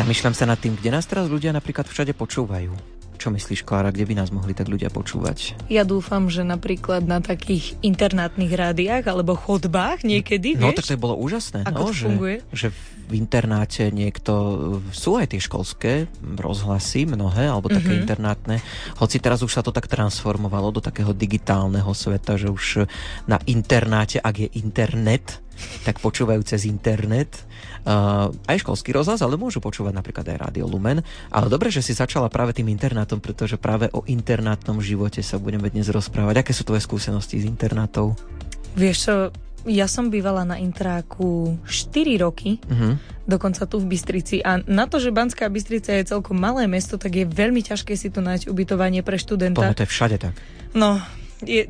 Zamýšľam sa nad tým, kde nás teraz ľudia napríklad všade počúvajú. Čo myslíš, Klára, kde by nás mohli tak ľudia počúvať? Ja dúfam, že napríklad na takých internátnych rádiách alebo chodbách niekedy, No, vieš? tak to bolo úžasné. Ako no, to že, funguje? že v internáte niekto, sú aj tie školské rozhlasy, mnohé, alebo také Mhm. internátne, hoci teraz už sa to tak transformovalo do takého digitálneho sveta, že už na internáte, ak je internet, tak počúvajú cez internet. Uh, aj školský rozhlas, ale môžu počúvať napríklad aj Radio Lumen. Ale dobre, že si začala práve tým internátom, pretože práve o internátnom živote sa budeme dnes rozprávať. Aké sú tvoje skúsenosti s internátov? Vieš čo, ja som bývala na intráku 4 roky, Uh-huh. dokonca tu v Bystrici. A na to, že Banská Bystrica je celkom malé mesto, tak je veľmi ťažké si tu nájsť ubytovanie pre študenta. To, to je všade tak. No, je,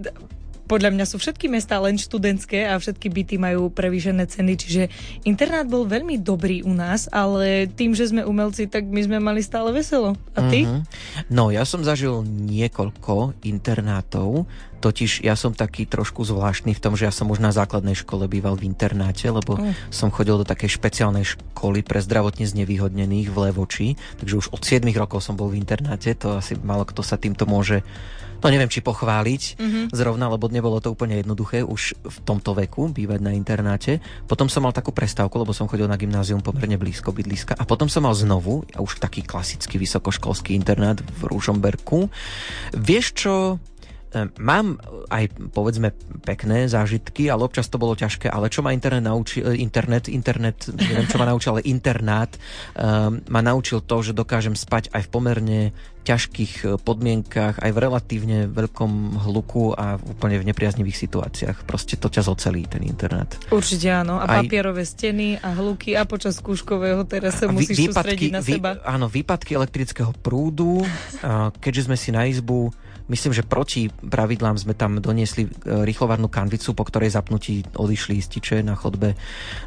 podľa mňa sú všetky mestá len študentské a všetky byty majú prevýšené ceny, čiže internát bol veľmi dobrý u nás, ale tým, že sme umelci, tak my sme mali stále veselo. A ty? Mhm. No, ja som zažil niekoľko internátov, totiž ja som taký trošku zvláštny v tom, že ja som už na základnej škole býval v internáte, lebo Mm. som chodil do takej špeciálnej školy pre zdravotne znevýhodnených v Levoči, takže už od 7 rokov som bol v internáte, to asi málo kto sa týmto môže no neviem, či pochváliť Mhm. zrovna, lebo nebolo to úplne jednoduché už v tomto veku bývať na internáte. Potom som mal takú prestávku, lebo som chodil na gymnázium pomerne blízko bydliska a potom som mal znovu, a už taký klasický vysokoškolský internát v Ružomberku. Vieš čo, Mám aj, povedzme, pekné zážitky, ale občas to bolo ťažké. Ale čo ma internet naučil, e, internet, internet, neviem, čo ma naučil, ale internát um, ma naučil to, že dokážem spať aj v pomerne ťažkých e, podmienkach, aj v relatívne veľkom hluku a úplne v nepriaznivých situáciách. Proste to ťa zocelí, ten internát. Určite áno. A Aj- papierové steny a hluky a počas skúškového teraz sa musíš sústrediť na vy- seba. Áno, výpadky elektrického prúdu, keďže sme si na izbu, myslím, že proti pravidlám sme tam doniesli e, rýchlovarnú kanvicu, po ktorej zapnutí odišli ističe na chodbe.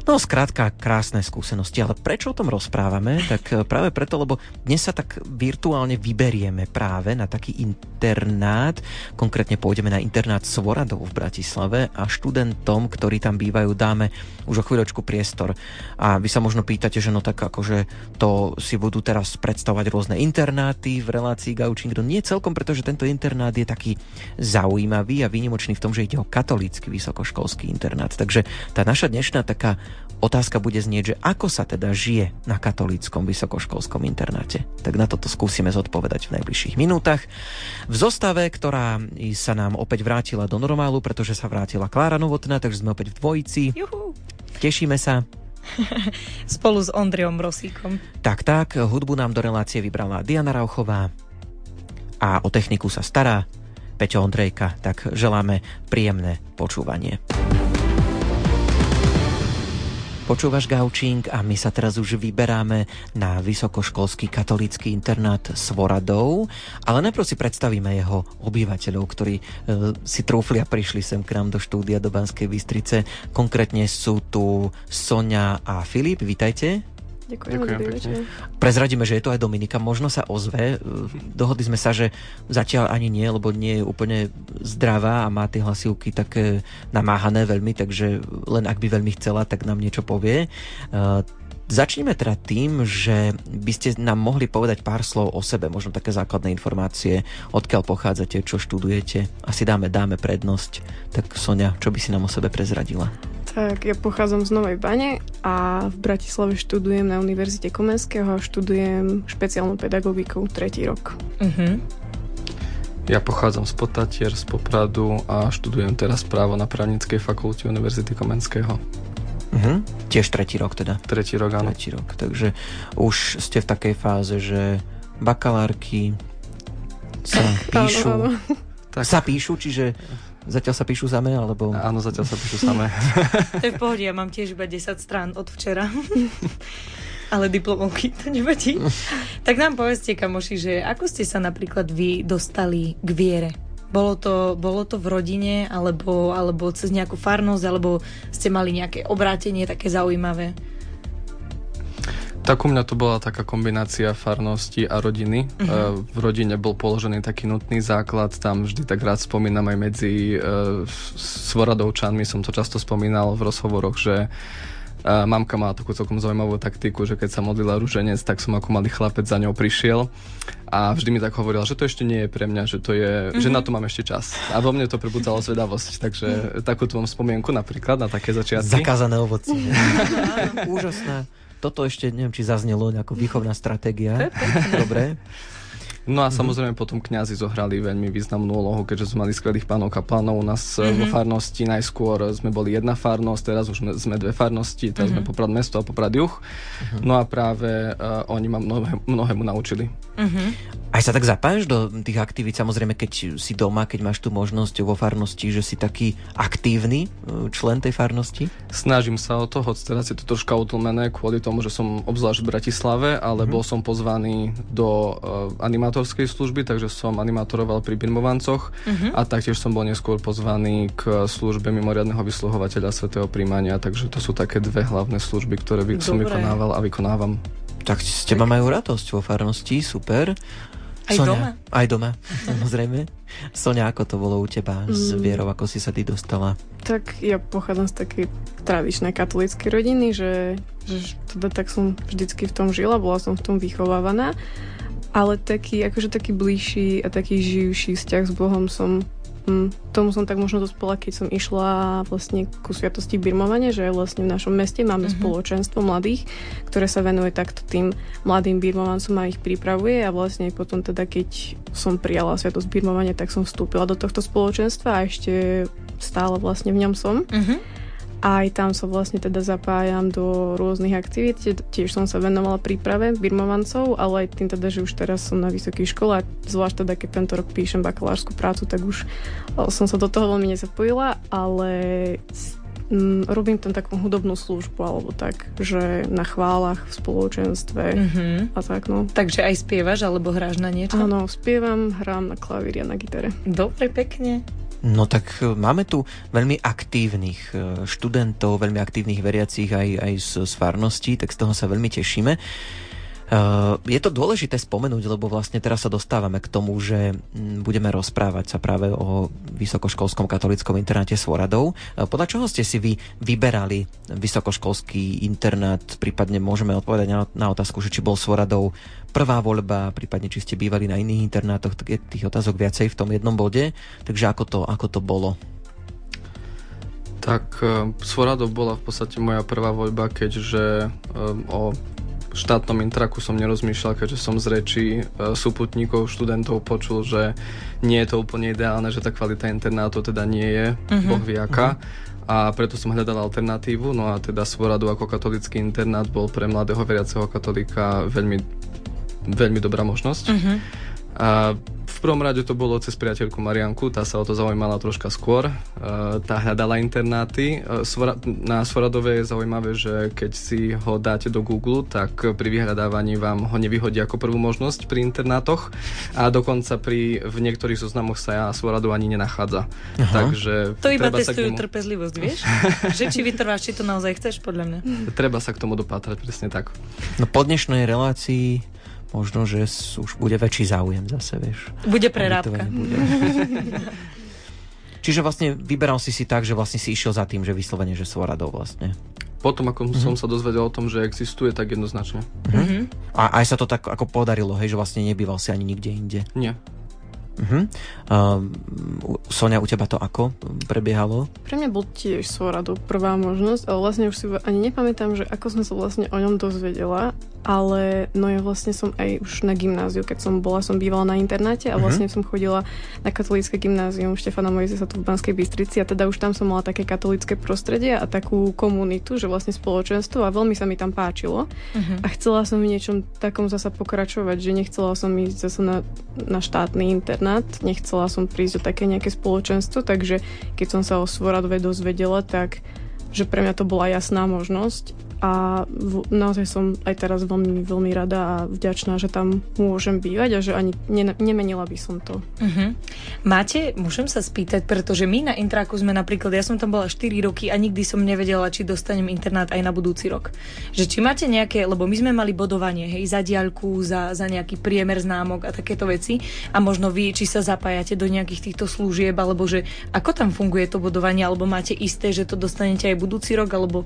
No, skrátka, krásne skúsenosti. Ale prečo o tom rozprávame? Tak e, práve preto, lebo dnes sa tak virtuálne vyberieme práve na taký internát. Konkrétne pôjdeme na internát Svoradov v Bratislave a študentom, ktorí tam bývajú, dáme už o chvíľočku priestor. A vy sa možno pýtate, že no tak akože to si budú teraz predstavovať rôzne internáty v relácii Gaučing. No nie celkom, pretože tento internát je taký zaujímavý a výnimočný v tom, že ide o katolícky vysokoškolský internát. Takže tá naša dnešná taká otázka bude znieť, že ako sa teda žije na katolíckom vysokoškolskom internáte. Tak na toto skúsime zodpovedať v najbližších minútach. V zostave, ktorá sa nám opäť vrátila do normálu, pretože sa vrátila Klára Novotná, takže sme opäť v dvojici. Juhu. Tešíme sa. Spolu s Ondriom Rosíkom. Tak, tak, hudbu nám do relácie vybrala Diana Rauchová a o techniku sa stará Peťo Ondrejka, tak želáme príjemné počúvanie. Počúvaš Gaučing a my sa teraz už vyberáme na vysokoškolský katolícky internát Svoradov, ale najprv si predstavíme jeho obyvateľov, ktorí e, si trúfli a prišli sem k nám do štúdia do Banskej Bystrice. Konkrétne sú tu Sonia a Filip, vítajte. Ďakujem, Ďakujem pekne. Prezradíme, že je to aj Dominika, možno sa ozve. E, Dohodli sme sa, že zatiaľ ani nie, lebo nie je úplne zdravá a má tie hlasivky také namáhané veľmi, takže len ak by veľmi chcela, tak nám niečo povie. E, Začneme teda tým, že by ste nám mohli povedať pár slov o sebe, možno také základné informácie, odkiaľ pochádzate, čo študujete. Asi dáme, dáme prednosť. Tak Sonia, čo by si nám o sebe prezradila? Tak, ja pochádzam z Novej Bane a v Bratislave študujem na Univerzite Komenského a študujem špeciálnu pedagogiku tretí rok. Uh-huh. Ja pochádzam z Potatier, z Popradu a študujem teraz právo na právnickej fakulte Univerzity Komenského. Mhm. Tiež tretí rok teda. Tretí rok, áno. Tretí rok. Takže už ste v takej fáze, že bakalárky sa píšu. Áno, áno. Tak, Sa píšu, čiže zatiaľ sa píšu samé, alebo... áno, zatiaľ sa píšu samé. To je v pohode, ja mám tiež iba 10 strán od včera. Ale diplomovky, to nevadí. tak nám povedzte, kamoši, že ako ste sa napríklad vy dostali k viere? Bolo to, bolo to v rodine, alebo, alebo cez nejakú farnosť, alebo ste mali nejaké obrátenie také zaujímavé? Tak u mňa to bola taká kombinácia farnosti a rodiny. Uh-huh. V rodine bol položený taký nutný základ, tam vždy tak rád spomínam aj medzi uh, Svoradovčanmi, som to často spomínal v rozhovoroch, že uh, mamka má takú celkom zaujímavú taktiku, že keď sa modlila rúženec, tak som ako malý chlapec za ňou prišiel a vždy mi tak hovorila, že to ešte nie je pre mňa, že to je, uh-huh. že na to mám ešte čas. A vo mne to prebudzalo zvedavosť, takže uh-huh. takúto mám spomienku napríklad na také začiatky. Zakázané ovocie. Úžasné toto ešte, neviem, či zaznelo ako výchovná stratégia. Dobre. No a samozrejme potom kňazi zohrali veľmi významnú úlohu, keďže sme mali skvelých pánov kaplanov u nás mm-hmm. vo farnosti. Najskôr sme boli jedna farnosť, teraz už sme dve farnosti, teraz mm-hmm. sme Poprad mesto a Poprad juh. Mm-hmm. No a práve uh, oni ma mnohé, mnohému naučili. Mm-hmm. Aj sa tak zapájaš do tých aktivít, samozrejme, keď si doma, keď máš tu možnosť vo farnosti, že si taký aktívny e, člen tej farnosti? Snažím sa o to, hoď teraz je to troška utlmené kvôli tomu, že som obzvlášť v Bratislave, ale mm-hmm. bol som pozvaný do uh, animátorskej služby, takže som animátoroval pri Birmovancoch mm-hmm. a taktiež som bol neskôr pozvaný k službe mimoriadného vysluhovateľa svetého príjmania, takže to sú také dve hlavné služby, ktoré by som vykonával a vykonávam. Tak s teba majú radosť vo farnosti, super. Aj Sonia, doma? Aj doma, samozrejme. Sonia, ako to bolo u teba s mm. vierou, ako si sa ty dostala? Tak ja pochádzam z takej tradičnej katolíckej rodiny, že, že teda tak som vždycky v tom žila, bola som v tom vychovávaná, ale taký, akože taký bližší a taký živší vzťah s Bohom som Mm, tomu som tak možno dospela, keď som išla vlastne ku sviatosti birmovania, že vlastne v našom meste máme mm-hmm. spoločenstvo mladých, ktoré sa venuje takto tým mladým birmovancom a ich pripravuje a vlastne potom teda, keď som prijala sviatosť birmovania, tak som vstúpila do tohto spoločenstva a ešte stále vlastne v ňom som. Mm-hmm. Aj tam sa vlastne teda zapájam do rôznych aktivít. Tiež som sa venovala príprave birmovancov, ale aj tým teda, že už teraz som na vysokej škole zvlášť teda, keď tento rok píšem bakalárskú prácu, tak už som sa do toho veľmi nezapojila, ale robím tam takú hudobnú službu alebo tak, že na chválach v spoločenstve mm-hmm. a tak no. Takže aj spievaš alebo hráš na niečo? Áno, spievam, hrám na klavíri a na gitare. Dobre, pekne. No tak e, máme tu veľmi aktívnych e, študentov, veľmi aktívnych veriacich aj, aj z, z farností, tak z toho sa veľmi tešíme. Uh, je to dôležité spomenúť, lebo vlastne teraz sa dostávame k tomu, že budeme rozprávať sa práve o vysokoškolskom katolickom internáte s Voradou. Uh, podľa čoho ste si vy vyberali vysokoškolský internát? Prípadne môžeme odpovedať na, otázku, že či bol s Voradou prvá voľba, prípadne či ste bývali na iných internátoch, je tých otázok viacej v tom jednom bode. Takže ako to, ako to bolo? Tak e, Svoradov bola v podstate moja prvá voľba, keďže o štátnom intraku som nerozmýšľal, keďže som z rečí uh, súputníkov, študentov počul, že nie je to úplne ideálne, že tá kvalita internátu teda nie je uh-huh. boh viaká. Uh-huh a preto som hľadal alternatívu, no a teda Svoradu ako katolický internát bol pre mladého veriaceho katolíka veľmi veľmi dobrá možnosť. Uh-huh. A prvom rade to bolo cez priateľku Marianku, tá sa o to zaujímala troška skôr, tá hľadala internáty. Na Svoradove je zaujímavé, že keď si ho dáte do Google, tak pri vyhľadávaní vám ho nevyhodí ako prvú možnosť pri internátoch a dokonca pri, v niektorých zoznamoch sa ja Svoradov ani nenachádza. Aha. Takže to iba testujú tomu... trpezlivosť, vieš? že či vytrváš, či to naozaj chceš, podľa mňa. Treba sa k tomu dopátrať, presne tak. No po dnešnej relácii možno, že už bude väčší záujem zase, vieš. Bude prerábka. Bude. Čiže vlastne vyberal si si tak, že vlastne si išiel za tým, že vyslovene, že Svoradov vlastne. Potom, ako mm-hmm. som sa dozvedel o tom, že existuje, tak jednoznačne. Mm-hmm. A aj sa to tak ako podarilo, hej, že vlastne nebýval si ani nikde inde. Nie. Uh-huh. Uh, Sonia, u teba to ako prebiehalo? Pre mňa bol tiež Sorado prvá možnosť, ale vlastne už si ani nepamätám, že ako som sa vlastne o ňom dozvedela, ale no ja vlastne som aj už na gymnáziu, keď som bola, som bývala na internáte a mhm. vlastne uh-huh. som chodila na katolícke gymnázium Štefana Mojzesa tu v Banskej Bystrici a teda už tam som mala také katolické prostredie a takú komunitu, že vlastne spoločenstvo a veľmi sa mi tam páčilo uh-huh. a chcela som v niečom takom zasa pokračovať, že nechcela som ísť zase na, na štátny internát, nechcela som prísť do také nejaké spoločenstvo, takže keď som sa o Svoradove dozvedela, tak že pre mňa to bola jasná možnosť a v, naozaj som aj teraz veľmi, veľmi rada a vďačná, že tam môžem bývať a že ani ne, nemenila by som to. Uh-huh. Máte, môžem sa spýtať, pretože my na Intraku sme napríklad, ja som tam bola 4 roky a nikdy som nevedela, či dostanem internát aj na budúci rok. Že či máte nejaké, lebo my sme mali bodovanie, hej, za diaľku, za, za nejaký priemer známok a takéto veci a možno vy, či sa zapájate do nejakých týchto služieb, alebo že ako tam funguje to bodovanie, alebo máte isté, že to dostanete aj budúci rok, alebo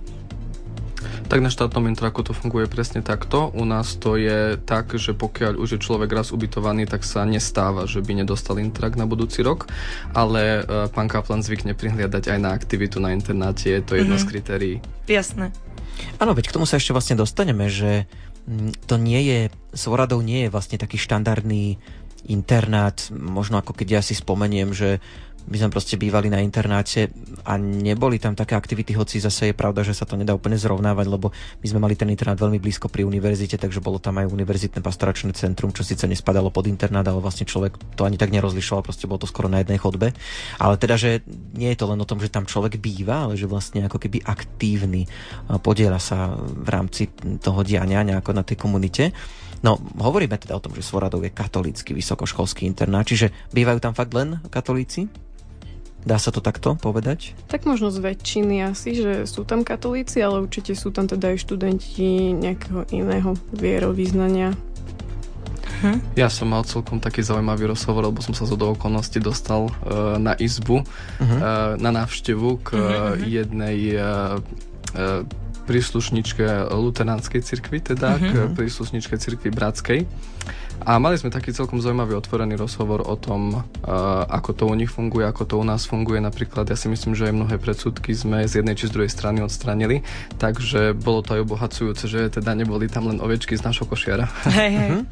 tak na štátnom intraku to funguje presne takto. U nás to je tak, že pokiaľ už je človek raz ubytovaný, tak sa nestáva, že by nedostal intrak na budúci rok, ale uh, pán Kaplan zvykne prihliadať aj na aktivitu na internáte, je to jedno mm-hmm. z kritérií. Jasné. Áno, veď k tomu sa ešte vlastne dostaneme, že mm, to nie je, Svoradov nie je vlastne taký štandardný internát, možno ako keď ja si spomeniem, že my sme proste bývali na internáte a neboli tam také aktivity, hoci zase je pravda, že sa to nedá úplne zrovnávať, lebo my sme mali ten internát veľmi blízko pri univerzite, takže bolo tam aj univerzitné pastoračné centrum, čo síce nespadalo pod internát, ale vlastne človek to ani tak nerozlišoval, proste bolo to skoro na jednej chodbe. Ale teda, že nie je to len o tom, že tam človek býva, ale že vlastne ako keby aktívny podiela sa v rámci toho diania nejako na tej komunite. No, hovoríme teda o tom, že Svoradov je katolícky vysokoškolský internát, čiže bývajú tam fakt len katolíci? Dá sa to takto povedať? Tak možno z väčšiny asi, že sú tam katolíci, ale určite sú tam teda aj študenti nejakého iného vierovýznania. Hm? Ja som mal celkom taký zaujímavý rozhovor, lebo som sa zo do okolností dostal uh, na izbu, uh-huh. uh, na návštevu k uh-huh. jednej uh, uh, príslušničke luteránskej cirkvi, teda uh-huh. k mhm. príslušničke cirkvi bratskej. A mali sme taký celkom zaujímavý otvorený rozhovor o tom, uh, ako to u nich funguje, ako to u nás funguje. Napríklad ja si myslím, že aj mnohé predsudky sme z jednej či z druhej strany odstranili, takže bolo to aj obohacujúce, že teda neboli tam len ovečky z našho košiara. Hej, hej. Uh-huh.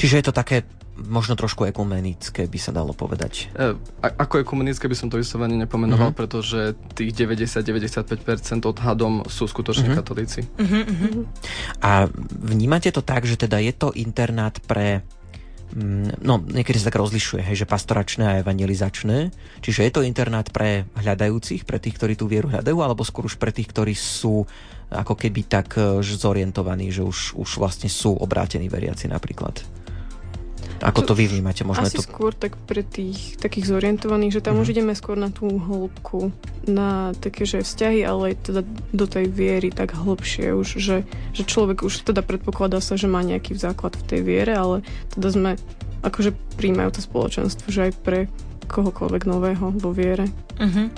Čiže je to také možno trošku ekumenické by sa dalo povedať. E, ako ekumenické by som to vyslovene nepomenoval, uh-huh. pretože tých 90-95% odhadom sú skutočne uh-huh. katolíci. Uh-huh, uh-huh. A vnímate to tak, že teda je to internát pre mm, no niekedy sa tak rozlišuje, hej, že pastoračné a evangelizačné. Čiže je to internát pre hľadajúcich, pre tých, ktorí tú vieru hľadajú, alebo skôr už pre tých, ktorí sú ako keby tak e, zorientovaní, že už, už vlastne sú obrátení veriaci napríklad. Ako to vy vnímate? Možno Asi to... skôr tak pre tých takých zorientovaných, že tam uh-huh. už ideme skôr na tú hĺbku, na také, že vzťahy, ale aj teda do tej viery tak hĺbšie už, že, že človek už teda predpokladá sa, že má nejaký základ v tej viere, ale teda sme akože príjmajú to spoločenstvo, že aj pre kohokoľvek nového vo viere. Uh-huh.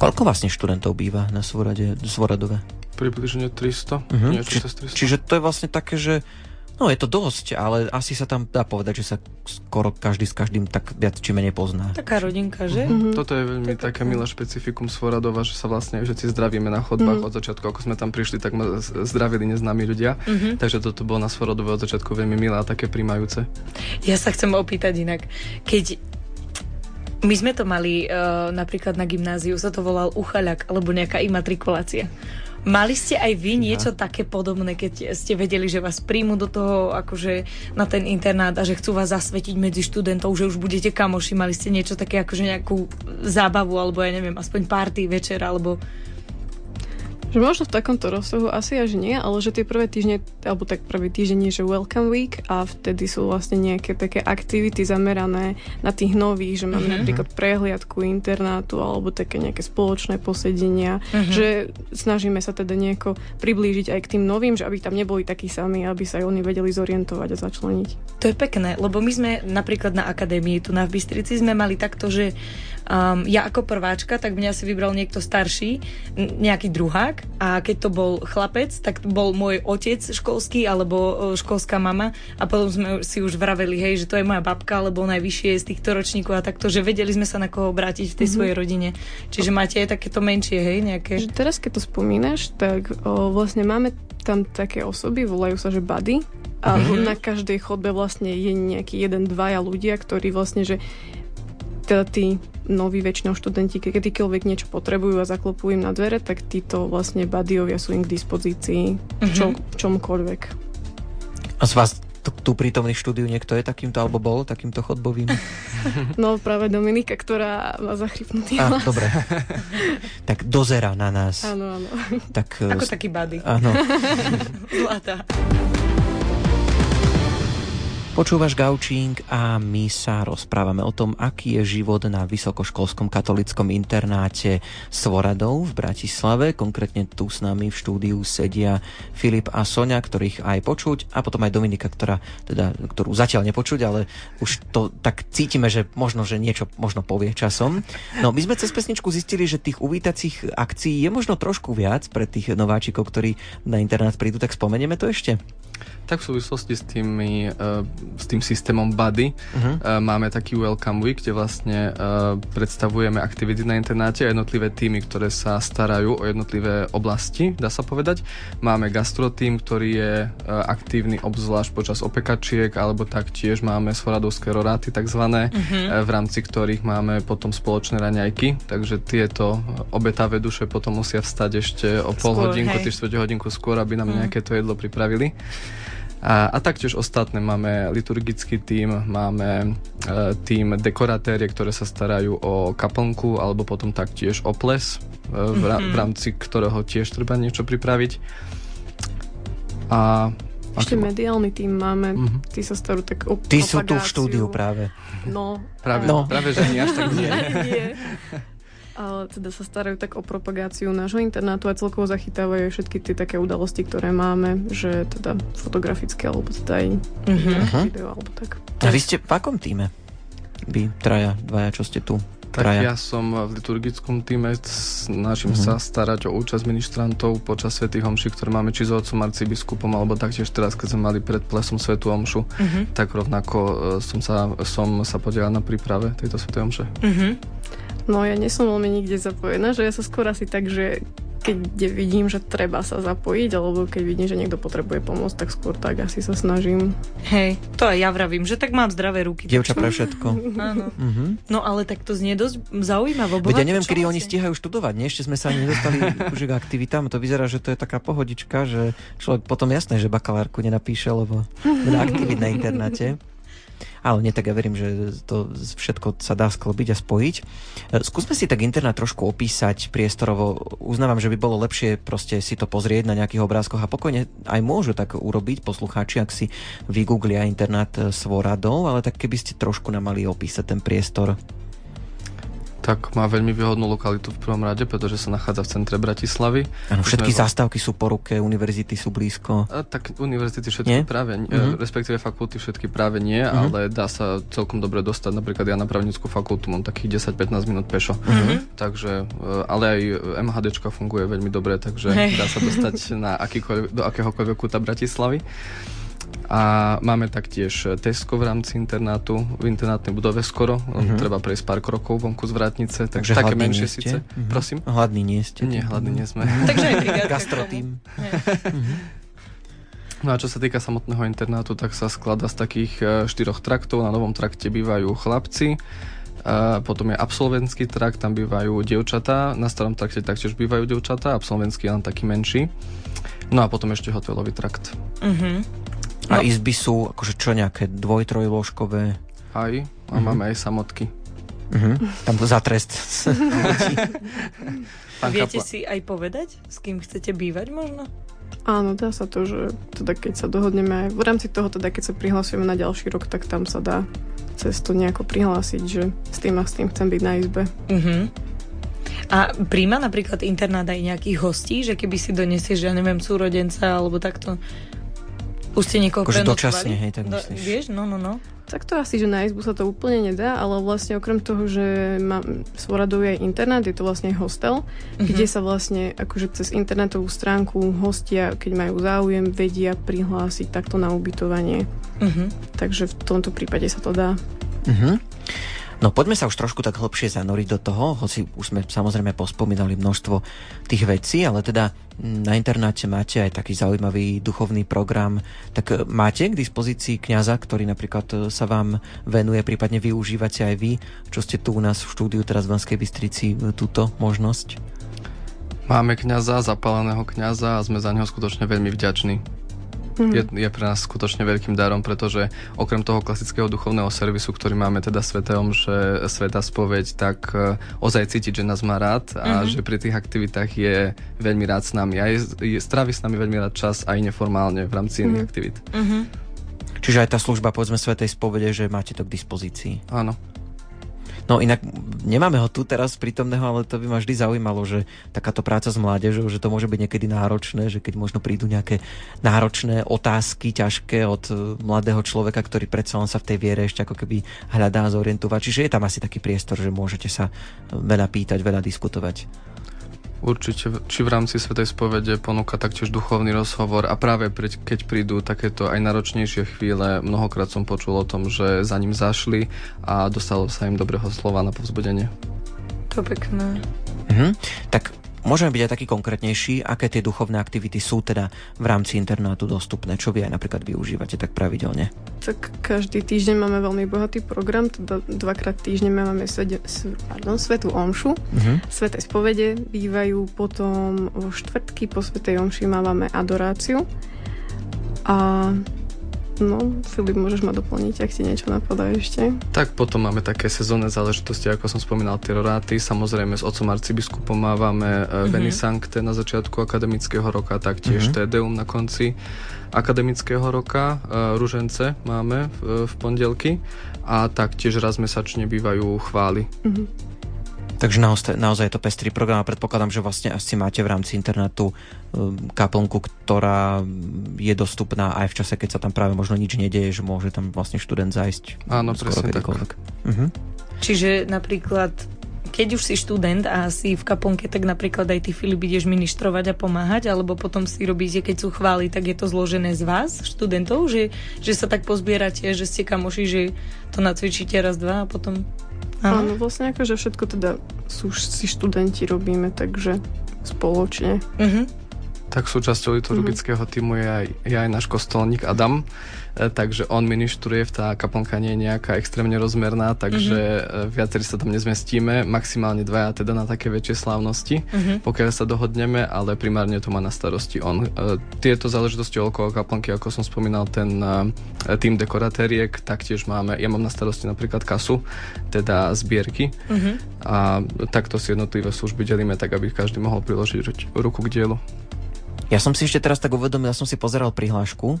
Koľko vlastne študentov býva na Svoradove? Približne 300. Uh-huh. Či, 300. Čiže to je vlastne také, že No je to dosť, ale asi sa tam dá povedať, že sa skoro každý s každým tak viac či menej pozná. Taká rodinka, že? Mm-hmm. Toto je veľmi tak, také milé špecifikum Svoradova, že sa vlastne všetci zdravíme na chodbách mm-hmm. od začiatku. Ako sme tam prišli, tak ma zdravili neznámi ľudia. Mm-hmm. Takže toto bolo na Svoradove od začiatku veľmi milé a také príjmajúce. Ja sa chcem opýtať inak. Keď my sme to mali uh, napríklad na gymnáziu, sa to volal uchaľak alebo nejaká imatrikulácia. Mali ste aj vy niečo také podobné, keď ste vedeli, že vás príjmu do toho akože na ten internát a že chcú vás zasvetiť medzi študentov, že už budete kamoši, mali ste niečo také akože nejakú zábavu alebo ja neviem, aspoň party večer alebo že možno v takomto rozsahu asi až nie, ale že tie prvé týždne, alebo tak prvý týždeň je, že Welcome Week a vtedy sú vlastne nejaké také aktivity zamerané na tých nových, že máme uh-huh. napríklad prehliadku internátu alebo také nejaké spoločné posedenia, uh-huh. že snažíme sa teda nejako priblížiť aj k tým novým, že aby tam neboli takí sami, aby sa aj oni vedeli zorientovať a začleniť. To je pekné, lebo my sme napríklad na akadémii tu na Bystrici sme mali takto, že um, ja ako prváčka, tak mňa si vybral niekto starší, nejaký druhák a keď to bol chlapec, tak bol môj otec školský alebo školská mama a potom sme si už vraveli, hej, že to je moja babka, alebo najvyššie z týchto ročníkov a takto, že vedeli sme sa na koho obrátiť v tej mm-hmm. svojej rodine. Čiže máte aj takéto menšie, hej, nejaké? Že teraz, keď to spomínaš, tak o, vlastne máme tam také osoby, volajú sa, že buddy, a mm-hmm. na každej chodbe vlastne je nejaký jeden, dvaja ľudia, ktorí vlastne, že teda tí noví väčšinou študenti, kedykoľvek niečo potrebujú a zaklopujú im na dvere, tak títo vlastne badiovia sú im k dispozícii v, čo, čomkoľvek. A z vás to tu prítomný štúdiu niekto je takýmto, alebo bol takýmto chodbovým? No práve Dominika, ktorá má zachrypnutý hlas. dobre. tak dozera na nás. Áno, áno. Tak, Ako taký bady. Áno. Zlatá. Počúvaš Gaučing a my sa rozprávame o tom, aký je život na vysokoškolskom katolickom internáte Svoradov v Bratislave. Konkrétne tu s nami v štúdiu sedia Filip a Sonia, ktorých aj počuť a potom aj Dominika, ktorá, teda, ktorú zatiaľ nepočuť, ale už to tak cítime, že možno, že niečo možno povie časom. No my sme cez pesničku zistili, že tých uvítacích akcií je možno trošku viac pre tých nováčikov, ktorí na internát prídu, tak spomenieme to ešte? Tak v súvislosti s, tými, uh, s tým systémom Buddy uh-huh. uh, máme taký Welcome Week, kde vlastne uh, predstavujeme aktivity na internáte a jednotlivé týmy, ktoré sa starajú o jednotlivé oblasti, dá sa povedať. Máme gastro tým, ktorý je uh, aktívny obzvlášť počas opekačiek, alebo taktiež máme svoradovské roráty takzvané, uh-huh. uh, v rámci ktorých máme potom spoločné raňajky, takže tieto obetavé duše potom musia vstať ešte o pol skôr, hodinku, tiež hodinku skôr, aby nám uh-huh. nejaké to jedlo pripravili. A, a taktiež ostatné máme liturgický tím, máme e, tím dekoratérie, ktoré sa starajú o kaplnku alebo potom taktiež o ples, e, v, ra- v rámci ktorého tiež treba niečo pripraviť. A ešte mediálny tým máme, mm-hmm. tí sa starú tak o Tí sú tu v štúdiu práve. No. Práve, no. práve že nie až tak nie. nie ale teda sa starajú tak o propagáciu nášho internátu a celkovo zachytávajú všetky tie také udalosti, ktoré máme, že teda fotografické alebo teda aj uh-huh. video alebo tak. A vy ste v akom týme? Vy traja, dvaja, čo ste tu? Tak traja. ja som v liturgickom týme, snažím uh-huh. sa starať o účasť ministrantov počas svätých homší, ktoré máme či s otcom arcibiskupom, alebo taktiež teraz, keď sme mali pred plesom svetú omšu, uh-huh. tak rovnako e, som sa, som sa podielal na príprave tejto svetej omše. Uh-huh. No ja nie som veľmi nikde zapojená, že ja sa skôr asi tak, že keď vidím, že treba sa zapojiť, alebo keď vidím, že niekto potrebuje pomôcť, tak skôr tak asi sa snažím. Hej, to aj ja vravím, že tak mám zdravé ruky. Dievča pre všetko. Áno. Uh-huh. No ale tak to znie dosť zaujímavé. Veď ja neviem, kedy vlastne? oni stíhajú študovať, nie? Ešte sme sa ani nedostali už k aktivitám. To vyzerá, že to je taká pohodička, že človek potom jasné, že bakalárku nenapíše, lebo aktivít na internáte ale nie tak ja verím, že to všetko sa dá sklobiť a spojiť. E, skúsme si tak internát trošku opísať priestorovo. Uznávam, že by bolo lepšie proste si to pozrieť na nejakých obrázkoch a pokojne aj môžu tak urobiť poslucháči, ak si vygooglia internát Svoradov, ale tak keby ste trošku nám mali opísať ten priestor tak má veľmi výhodnú lokalitu v prvom rade, pretože sa nachádza v centre Bratislavy. Ano, všetky sme... zastávky sú po ruke, univerzity sú blízko. A, tak univerzity všetky nie? práve, uh-huh. respektíve fakulty všetky práve nie, uh-huh. ale dá sa celkom dobre dostať. Napríklad ja na právnickú fakultu mám takých 10-15 minút pešo. Uh-huh. Takže, e, ale aj MHDčka funguje veľmi dobre, takže hey. dá sa dostať na do akéhokoľvek kúta Bratislavy. A máme taktiež Tesco v rámci internátu, v internátnej budove skoro. Uh-huh. Treba prejsť pár krokov vonku z vrátnice, takže, takže také menšie síce. Uh-huh. Prosím? Hladní nie ste. Nie, hladní nie sme. takže aj Gastrotým. No a čo sa týka samotného internátu, tak sa sklada z takých e, štyroch traktov. Na novom trakte bývajú chlapci, a potom je absolventský trakt, tam bývajú dievčatá, na starom trakte taktiež bývajú dievčatá, absolventský je len taký menší. No a potom ešte hotelový trakt. Uh-huh. A no. izby sú akože čo nejaké dvoj, trojložkové? Aj, a máme aj samotky. Uh-huh. Tam za trest. Viete si aj povedať, s kým chcete bývať možno? Áno, dá sa to, že teda keď sa dohodneme v rámci toho, teda keď sa prihlasujeme na ďalší rok, tak tam sa dá cez to nejako prihlásiť, že s tým a s tým chcem byť na izbe. Uh-huh. A príjma napríklad internát aj nejakých hostí, že keby si donesieš, že ja neviem, súrodenca alebo takto, už ste niekoho akože dočasne, hej, tak myslíš. Do, vieš, no, no, no. Tak to asi, že na izbu sa to úplne nedá, ale vlastne okrem toho, že mám Svoradov je internát, je to vlastne hostel, uh-huh. kde sa vlastne akože cez internetovú stránku hostia, keď majú záujem, vedia prihlásiť takto na ubytovanie. Uh-huh. Takže v tomto prípade sa to dá. Uh-huh. No poďme sa už trošku tak hlbšie zanoriť do toho, hoci už sme samozrejme pospomínali množstvo tých vecí, ale teda na internáte máte aj taký zaujímavý duchovný program. Tak e, máte k dispozícii kňaza, ktorý napríklad e, sa vám venuje, prípadne využívate aj vy, čo ste tu u nás v štúdiu teraz v Banskej Bystrici, e, túto možnosť? Máme kňaza, zapáleného kňaza a sme za neho skutočne veľmi vďační. Mm. Je, je pre nás skutočne veľkým darom, pretože okrem toho klasického duchovného servisu, ktorý máme teda Svetom, že Sveta spoveď, tak uh, ozaj cítiť, že nás má rád a mm-hmm. že pri tých aktivitách je veľmi rád s nami. A je, je, strávi s nami veľmi rád čas aj neformálne v rámci mm-hmm. iných aktivít. Mm-hmm. Čiže aj tá služba, povedzme, Svetej spovede, že máte to k dispozícii. Áno. No inak nemáme ho tu teraz prítomného, ale to by ma vždy zaujímalo, že takáto práca s mládežou, že to môže byť niekedy náročné, že keď možno prídu nejaké náročné otázky, ťažké od e, mladého človeka, ktorý predsa len sa v tej viere ešte ako keby hľadá zorientovať. Čiže je tam asi taký priestor, že môžete sa veľa pýtať, veľa diskutovať. Určite, či v rámci Svetej spovede ponúka taktiež duchovný rozhovor a práve keď prídu takéto aj náročnejšie chvíle, mnohokrát som počul o tom, že za ním zašli a dostalo sa im dobrého slova na povzbudenie. To pekné. Mhm. Tak Môžeme byť aj taký konkrétnejší, aké tie duchovné aktivity sú teda v rámci internátu dostupné, čo vy aj napríklad využívate tak pravidelne? Tak každý týždeň máme veľmi bohatý program, teda dvakrát týždeň máme svede, pardon, Svetú Omšu, uh-huh. Sveté spovede bývajú, potom vo štvrtky po Svetej Omši máme adoráciu a No, Filip, môžeš ma doplniť, ak ti niečo napadá ešte. Tak potom máme také sezónne záležitosti, ako som spomínal, teroráty. Samozrejme s otcom arcibiskupom mávame mm-hmm. Veni Sancte na začiatku akademického roka, taktiež mm-hmm. Tedeum na konci akademického roka. E, Ružence máme v, v pondelky a taktiež raz mesačne bývajú chvály. Mm-hmm. Takže naozaj, naozaj je to pestrý program a predpokladám, že vlastne asi máte v rámci internetu um, kaplnku, ktorá je dostupná aj v čase, keď sa tam práve možno nič nedieje, že môže tam vlastne študent zajsť. Áno, presne tak. Uh-huh. Čiže napríklad keď už si študent a si v kaponke, tak napríklad aj ty, Filip, ideš ministrovať a pomáhať, alebo potom si robíte, keď sú chvály, tak je to zložené z vás, študentov, že, že sa tak pozbierate, že ste kamoši, že to nacvičíte raz, dva a potom Áno, vlastne akože všetko teda sú, si študenti robíme, takže spoločne. Uh-huh. Tak súčasťou liturgického uh-huh. týmu je aj, je aj náš kostolník Adam, takže on ministruje, tá kaplnka nie je nejaká extrémne rozmerná, takže mm-hmm. viacerí sa tam nezmestíme, maximálne dvaja teda na také väčšie slávnosti, mm-hmm. pokiaľ sa dohodneme, ale primárne to má na starosti on. E, tieto záležitosti okolo kaplnky, ako som spomínal, ten tým dekoratériek, taktiež máme, ja mám na starosti napríklad kasu, teda zbierky mm-hmm. a takto si jednotlivé služby delíme tak, aby každý mohol priložiť ruku k dielu. Ja som si ešte teraz tak uvedomil, ja som si pozeral prihlášku o,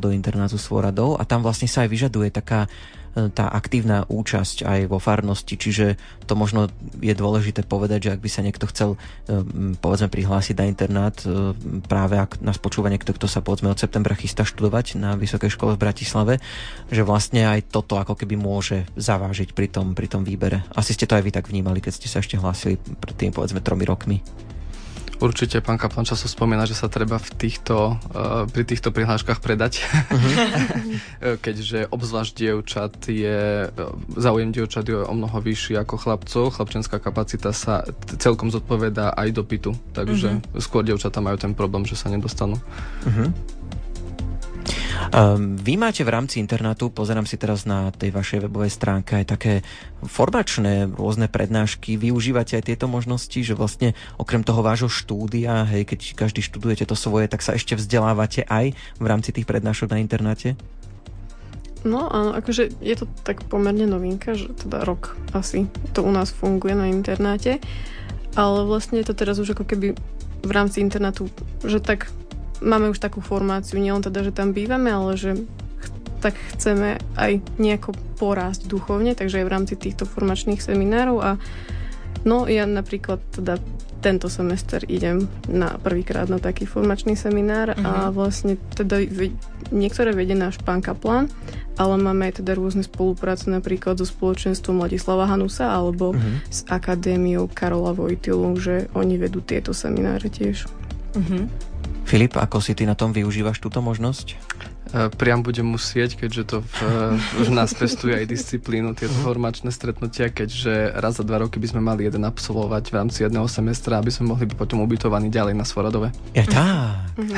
do internátu s Voradou a tam vlastne sa aj vyžaduje taká e, tá aktívna účasť aj vo farnosti, čiže to možno je dôležité povedať, že ak by sa niekto chcel e, povedzme prihlásiť na internát, e, práve ak nás počúva niekto, kto sa povedzme od septembra chystá študovať na Vysokej škole v Bratislave, že vlastne aj toto ako keby môže zavážiť pri tom, pri tom výbere. Asi ste to aj vy tak vnímali, keď ste sa ešte hlásili pred tým povedzme tromi rokmi. Určite pán Kaplan často spomína, že sa treba v týchto, uh, pri týchto prihláškach predať, uh-huh. keďže obzvlášť dievčat je, záujem dievčat je o mnoho vyšší ako chlapcov, chlapčenská kapacita sa celkom zodpovedá aj dopytu, takže uh-huh. skôr dievčatá majú ten problém, že sa nedostanú. Uh-huh. Um, vy máte v rámci internátu, pozerám si teraz na tej vašej webovej stránke, aj také formačné rôzne prednášky. Využívate aj tieto možnosti, že vlastne okrem toho vášho štúdia, hej, keď každý študujete to svoje, tak sa ešte vzdelávate aj v rámci tých prednášok na internáte? No áno, akože je to tak pomerne novinka, že teda rok asi to u nás funguje na internáte, ale vlastne je to teraz už ako keby v rámci internátu, že tak máme už takú formáciu, nielen teda, že tam bývame, ale že tak chceme aj nejako porásť duchovne, takže aj v rámci týchto formačných seminárov a no ja napríklad teda tento semester idem na prvýkrát na taký formačný seminár uh-huh. a mhm. vlastne teda niektoré vedie náš pán Kaplan, ale máme aj teda rôzne spolupráce napríklad so spoločenstvom Ladislava Hanusa alebo uh-huh. s akadémiou Karola Vojtilu, že oni vedú tieto semináre tiež. Uh-huh. Filip, ako si ty na tom využívaš túto možnosť? E, priam budem musieť, keďže to v, v nás pestuje aj disciplínu, tieto formačné stretnutia, keďže raz za dva roky by sme mali jeden absolvovať v rámci jedného semestra, aby sme mohli byť potom ubytovaní ďalej na Svoradove. Je tak. Mhm.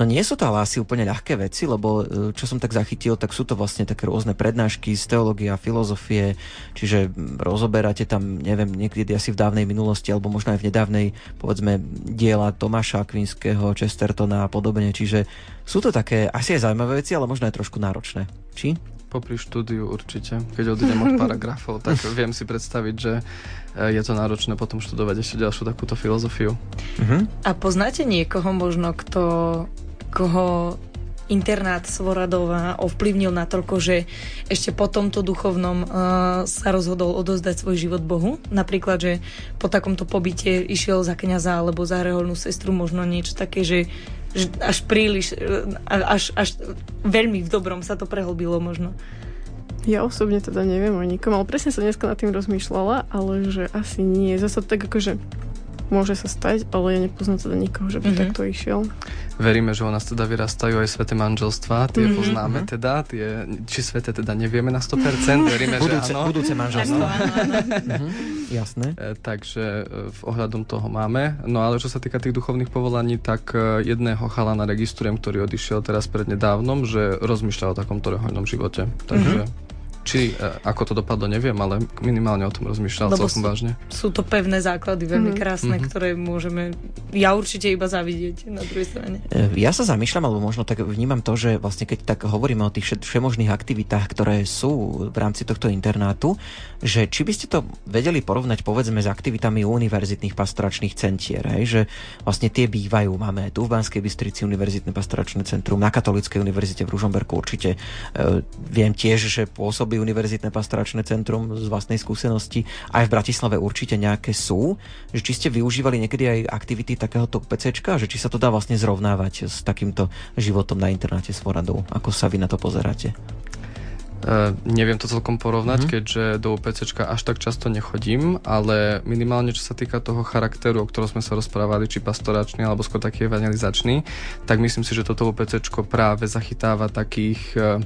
No nie sú to ale asi úplne ľahké veci, lebo e, čo som tak zachytil, tak sú to vlastne také rôzne prednášky z teológie a filozofie, čiže rozoberáte tam, neviem, niekedy asi v dávnej minulosti, alebo možno aj v nedávnej, povedzme, diela Tomáša Akvinského, Chestertona a podobne, čiže sú to také asi aj zaujímavé veci, ale možno aj trošku náročné. Či? Popri štúdiu určite. Keď odídem od paragrafov, tak viem si predstaviť, že e, je to náročné potom študovať ešte ďalšiu takúto filozofiu. Uh-huh. A poznáte niekoho možno, kto, koho internát Svoradova ovplyvnil natoľko, že ešte po tomto duchovnom uh, sa rozhodol odozdať svoj život Bohu. Napríklad, že po takomto pobyte išiel za kniaza alebo za reholnú sestru, možno niečo také, že až príliš, e, až, až veľmi v dobrom sa to prehlbilo možno. Ja osobne teda neviem o nikom, ale presne sa dneska nad tým rozmýšľala, ale že asi nie. Zase tak akože môže sa stať, ale ja nepoznám teda nikoho, že by mm-hmm. takto išiel. Veríme, že u nás teda vyrastajú aj sveté manželstva, tie mm-hmm. poznáme mhm. teda, tie, či sveté teda nevieme na 100%, veríme, budúce, že áno. Budúce manželstvo. mm-hmm. Jasné. E, takže e, v ohľadom toho máme. No ale čo sa týka tých duchovných povolaní, tak e, jedného chalana registrujem, ktorý odišiel teraz nedávnom, že rozmýšľa o takomto rehoľnom živote. Takže mm-hmm. Či e, ako to dopadlo, neviem, ale minimálne o tom rozmýšľal Lebo celkom sú, vážne. Sú to pevné základy, veľmi mm-hmm. krásne, mm-hmm. ktoré môžeme ja určite iba zavidieť na druhej strane. E, ja sa zamýšľam, alebo možno tak vnímam to, že vlastne keď tak hovoríme o tých všemožných aktivitách, ktoré sú v rámci tohto internátu, že či by ste to vedeli porovnať povedzme s aktivitami univerzitných pastoračných centier, hej? že vlastne tie bývajú. Máme tu v Banskej Bystrici univerzitné pastoračné centrum, na Katolíckej univerzite v Ružomberku určite. E, viem tiež, že pôsobí pôsobí Univerzitné pastoračné centrum z vlastnej skúsenosti. Aj v Bratislave určite nejaké sú. Že či ste využívali niekedy aj aktivity takéhoto PCčka, že či sa to dá vlastne zrovnávať s takýmto životom na internáte s Voradou. Ako sa vy na to pozeráte? Uh, neviem to celkom porovnať, mm-hmm. keďže do UPCčka až tak často nechodím, ale minimálne čo sa týka toho charakteru, o ktorom sme sa rozprávali, či pastoračný alebo skôr taký evangelizačný, tak myslím si, že toto UPCčko práve zachytáva takých uh,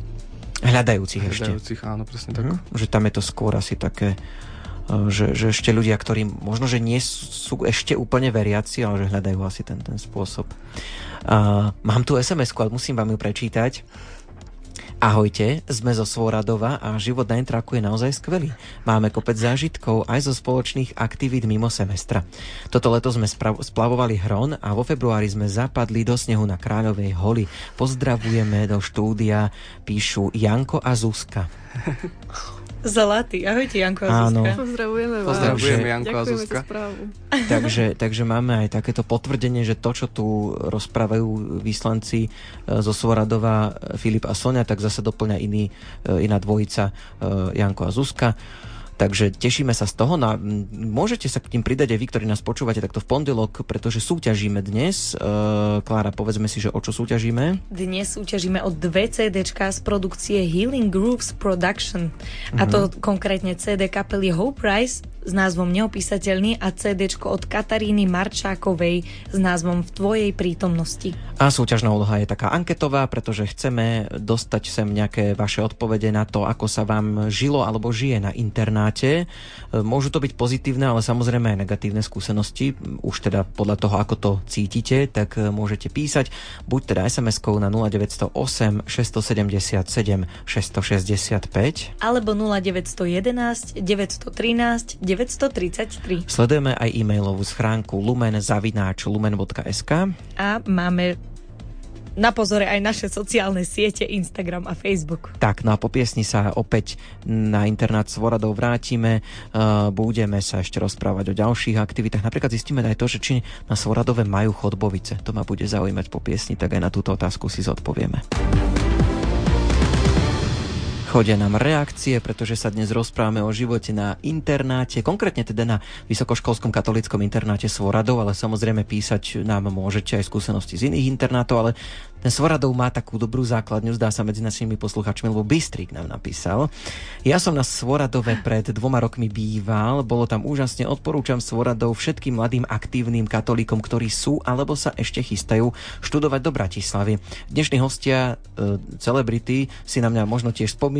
Hľadajúcich, Hľadajúcich ešte. áno, presne tak. Uh-huh. Že tam je to skôr asi také, e, že, že ešte ľudia, ktorí možno, že nie sú ešte úplne veriaci, ale že hľadajú asi ten, ten spôsob. Uh, mám tu sms ale musím vám ju prečítať. Ahojte, sme zo Svoradova a život na Intraku je naozaj skvelý. Máme kopec zážitkov aj zo spoločných aktivít mimo semestra. Toto leto sme splavovali Hron a vo februári sme zapadli do snehu na Kráľovej holi. Pozdravujeme do štúdia, píšu Janko a Zuzka. Zlatý. Ahojte, Janko a Áno. Zuzka. Pozdravujeme vás. Pozdravujeme, Janko a Zuzka. takže, takže máme aj takéto potvrdenie, že to, čo tu rozprávajú vyslanci e, zo Svoradova Filip a Sonia, tak zase doplňa iný, e, iná dvojica e, Janko a Zuzka. Takže tešíme sa z toho. No, môžete sa k tým pridať aj vy, ktorí nás počúvate takto v pondelok, pretože súťažíme dnes. Uh, Klára, povedzme si, že o čo súťažíme? Dnes súťažíme o dve CDčka z produkcie Healing Grooves Production. A to mhm. konkrétne CD kapely Hope Rise s názvom Neopísateľný a CD od Kataríny Marčákovej s názvom V tvojej prítomnosti. A súťažná úloha je taká anketová, pretože chceme dostať sem nejaké vaše odpovede na to, ako sa vám žilo alebo žije na internáte. Môžu to byť pozitívne, ale samozrejme aj negatívne skúsenosti. Už teda podľa toho, ako to cítite, tak môžete písať buď teda SMS-kou na 0908 677 665 alebo 0911 913 933. Sledujeme aj e-mailovú schránku lumen.lumen.sk a máme na pozore aj naše sociálne siete Instagram a Facebook. Tak, no a po piesni sa opäť na internát Svoradov vrátime. Uh, budeme sa ešte rozprávať o ďalších aktivitách. Napríklad zistíme aj to, že či na Svoradove majú chodbovice. To ma bude zaujímať po piesni, tak aj na túto otázku si zodpovieme. Chodia nám reakcie, pretože sa dnes rozprávame o živote na internáte, konkrétne teda na Vysokoškolskom katolickom internáte Svoradov, ale samozrejme písať nám môžete aj skúsenosti z iných internátov, ale ten Svoradov má takú dobrú základňu, zdá sa medzi našimi posluchačmi, lebo Bystrik nám napísal. Ja som na Svoradove pred dvoma rokmi býval, bolo tam úžasne, odporúčam Svoradov všetkým mladým aktívnym katolíkom, ktorí sú alebo sa ešte chystajú študovať do Bratislavy. Dnešní hostia, e, celebrity, si na mňa možno tiež spomínajú.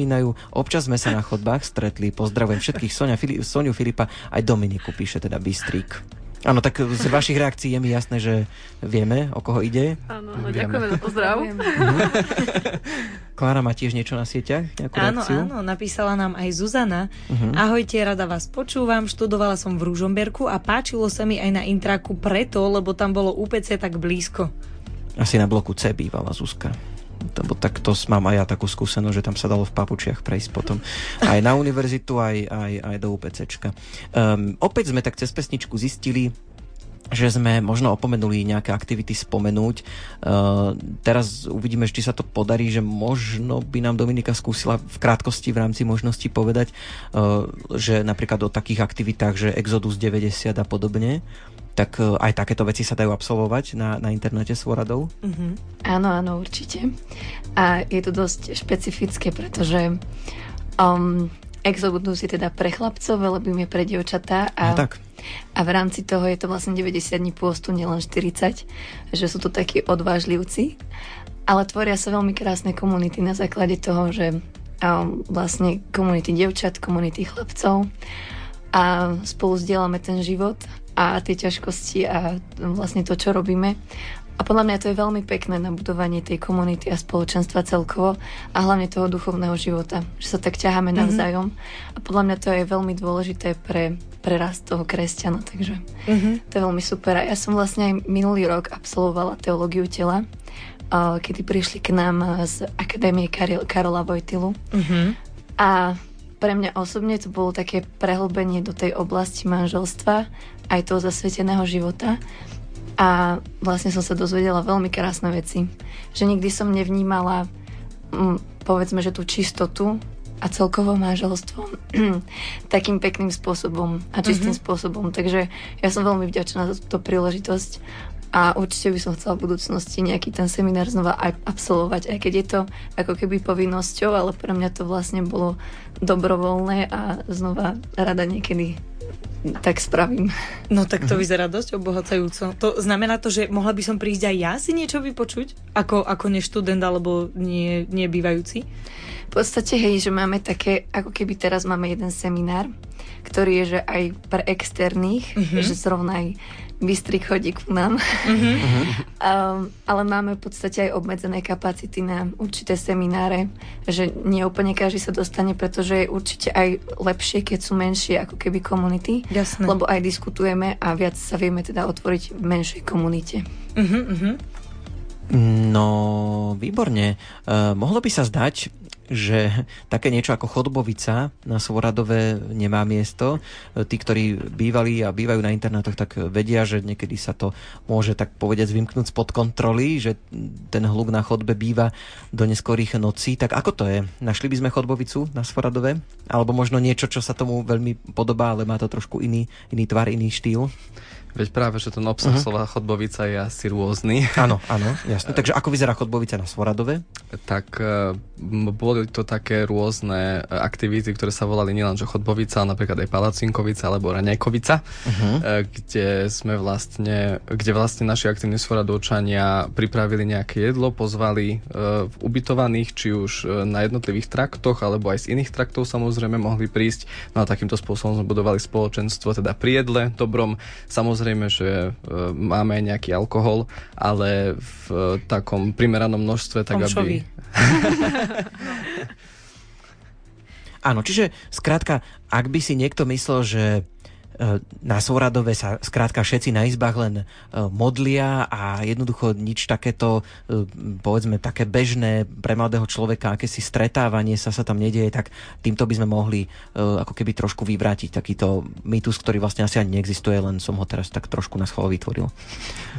Občas sme sa na chodbách stretli. Pozdravujem všetkých Sonia, Fili- Soniu Filipa, aj Dominiku, píše teda Bystrik. Áno, tak z vašich reakcií je mi jasné, že vieme, o koho ide. Áno, no, ďakujeme za pozdrav. Klára má tiež niečo na sieťach? Nejakú áno, reakciu? áno, napísala nám aj Zuzana. Mhm. Ahojte, rada vás počúvam, študovala som v Ružomberku a páčilo sa mi aj na intraku preto, lebo tam bolo UPC tak blízko. Asi na bloku C bývala Zuzka. Lebo tak to mám aj ja takú skúsenosť, že tam sa dalo v papučiach prejsť potom aj na univerzitu, aj, aj, aj do UPCčka. Um, opäť sme tak cez pesničku zistili, že sme možno opomenuli nejaké aktivity spomenúť. Uh, teraz uvidíme, či sa to podarí, že možno by nám Dominika skúsila v krátkosti v rámci možností povedať, uh, že napríklad o takých aktivitách, že Exodus 90 a podobne, tak uh, aj takéto veci sa dajú absolvovať na, na internete s Voradou. Mhm. Áno, áno, určite. A je to dosť špecifické, pretože um, Exodus je teda pre chlapcov, Velebím je pre dievčatá a, No tak. a v rámci toho je to vlastne 90 dní pôstu, nielen 40, že sú to takí odvážlivci. Ale tvoria sa veľmi krásne komunity na základe toho, že um, vlastne komunity dievčat, komunity chlapcov a spolu zdieľame ten život a tie ťažkosti a vlastne to, čo robíme. A podľa mňa to je veľmi pekné na budovanie tej komunity a spoločenstva celkovo a hlavne toho duchovného života, že sa tak ťaháme navzájom. A podľa mňa to je veľmi dôležité pre, pre rast toho kresťana, takže Mhm. to je veľmi super. A ja som vlastne aj minulý rok absolvovala teológiu tela, kedy prišli k nám z Akadémie Karol, Karola Vojtilu. Mhm. A pre mňa osobne to bolo také prehlbenie do tej oblasti manželstva, aj toho zasveteného života. A vlastne som sa dozvedela veľmi krásne veci. Že nikdy som nevnímala, mm, povedzme, že tú čistotu a celkovo manželstvo takým pekným spôsobom a čistým spôsobom. Takže ja som veľmi vďačná za túto príležitosť a určite by som chcela v budúcnosti nejaký ten seminár znova aj absolvovať, aj keď je to ako keby povinnosťou, ale pre mňa to vlastne bolo dobrovoľné a znova rada niekedy tak spravím. No tak to vyzerá dosť obohacajúco. To znamená to, že mohla by som prísť aj ja si niečo vypočuť? Ako, ako nie študent alebo nie, nie bývajúci? V podstate, hej, že máme také, ako keby teraz máme jeden seminár, ktorý je, že aj pre externých, Mhm. že zrovna aj Bystrik chodí ku nám. Mhm. Um, ale máme v podstate aj obmedzené kapacity na určité semináre, že nie úplne každý sa dostane, pretože je určite aj lepšie, keď sú menšie ako keby komunity, Jasné. lebo aj diskutujeme a viac sa vieme teda otvoriť v menšej komunite. Mhm, mhm. No, výborne. Uh, mohlo by sa zdať, že také niečo ako chodbovica na Svoradove nemá miesto. Tí, ktorí bývali a bývajú na internátoch, tak vedia, že niekedy sa to môže tak povedať vymknúť spod kontroly, že ten hluk na chodbe býva do neskorých nocí. Tak ako to je? Našli by sme chodbovicu na Svoradove? Alebo možno niečo, čo sa tomu veľmi podobá, ale má to trošku iný, iný tvar, iný štýl? Veď práve, že ten obsah uh-huh. slova chodbovica je asi rôzny. Áno, áno, jasne. Takže ako vyzerá chodbovica na Svoradove? tak eh, boli to také rôzne eh, aktivity, ktoré sa volali nielenže chodbovica, ale napríklad aj palacinkovica alebo raňajkovica, uh-huh. kde sme vlastne, kde vlastne naši aktívni svoradovčania pripravili nejaké jedlo, pozvali uh, ubytovaných, či už na jednotlivých traktoch, alebo aj z iných traktov samozrejme mohli prísť. No a takýmto spôsobom sme budovali spoločenstvo, teda pri jedle dobrom. Samozrejme, že uh, máme aj nejaký alkohol, ale v uh, takom primeranom množstve, tak Omšovi. aby... Áno, čiže skrátka, ak by si niekto myslel, že e, na Svoradove sa skrátka všetci na izbách len e, modlia a jednoducho nič takéto, e, povedzme, také bežné pre mladého človeka, akési stretávanie sa sa tam nedieje, tak týmto by sme mohli e, ako keby trošku vyvrátiť takýto mýtus, ktorý vlastne asi ani neexistuje, len som ho teraz tak trošku na schvál vytvoril.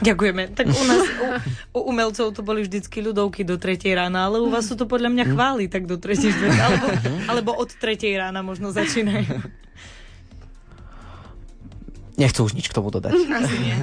Ďakujeme. Tak u nás, u, u umelcov to boli vždycky ľudovky do 3 rána, ale u vás sú to podľa mňa chvály tak do 3 alebo, alebo od 3 rána možno začínajú. Nechcú už nič k tomu dodať. Asi nie.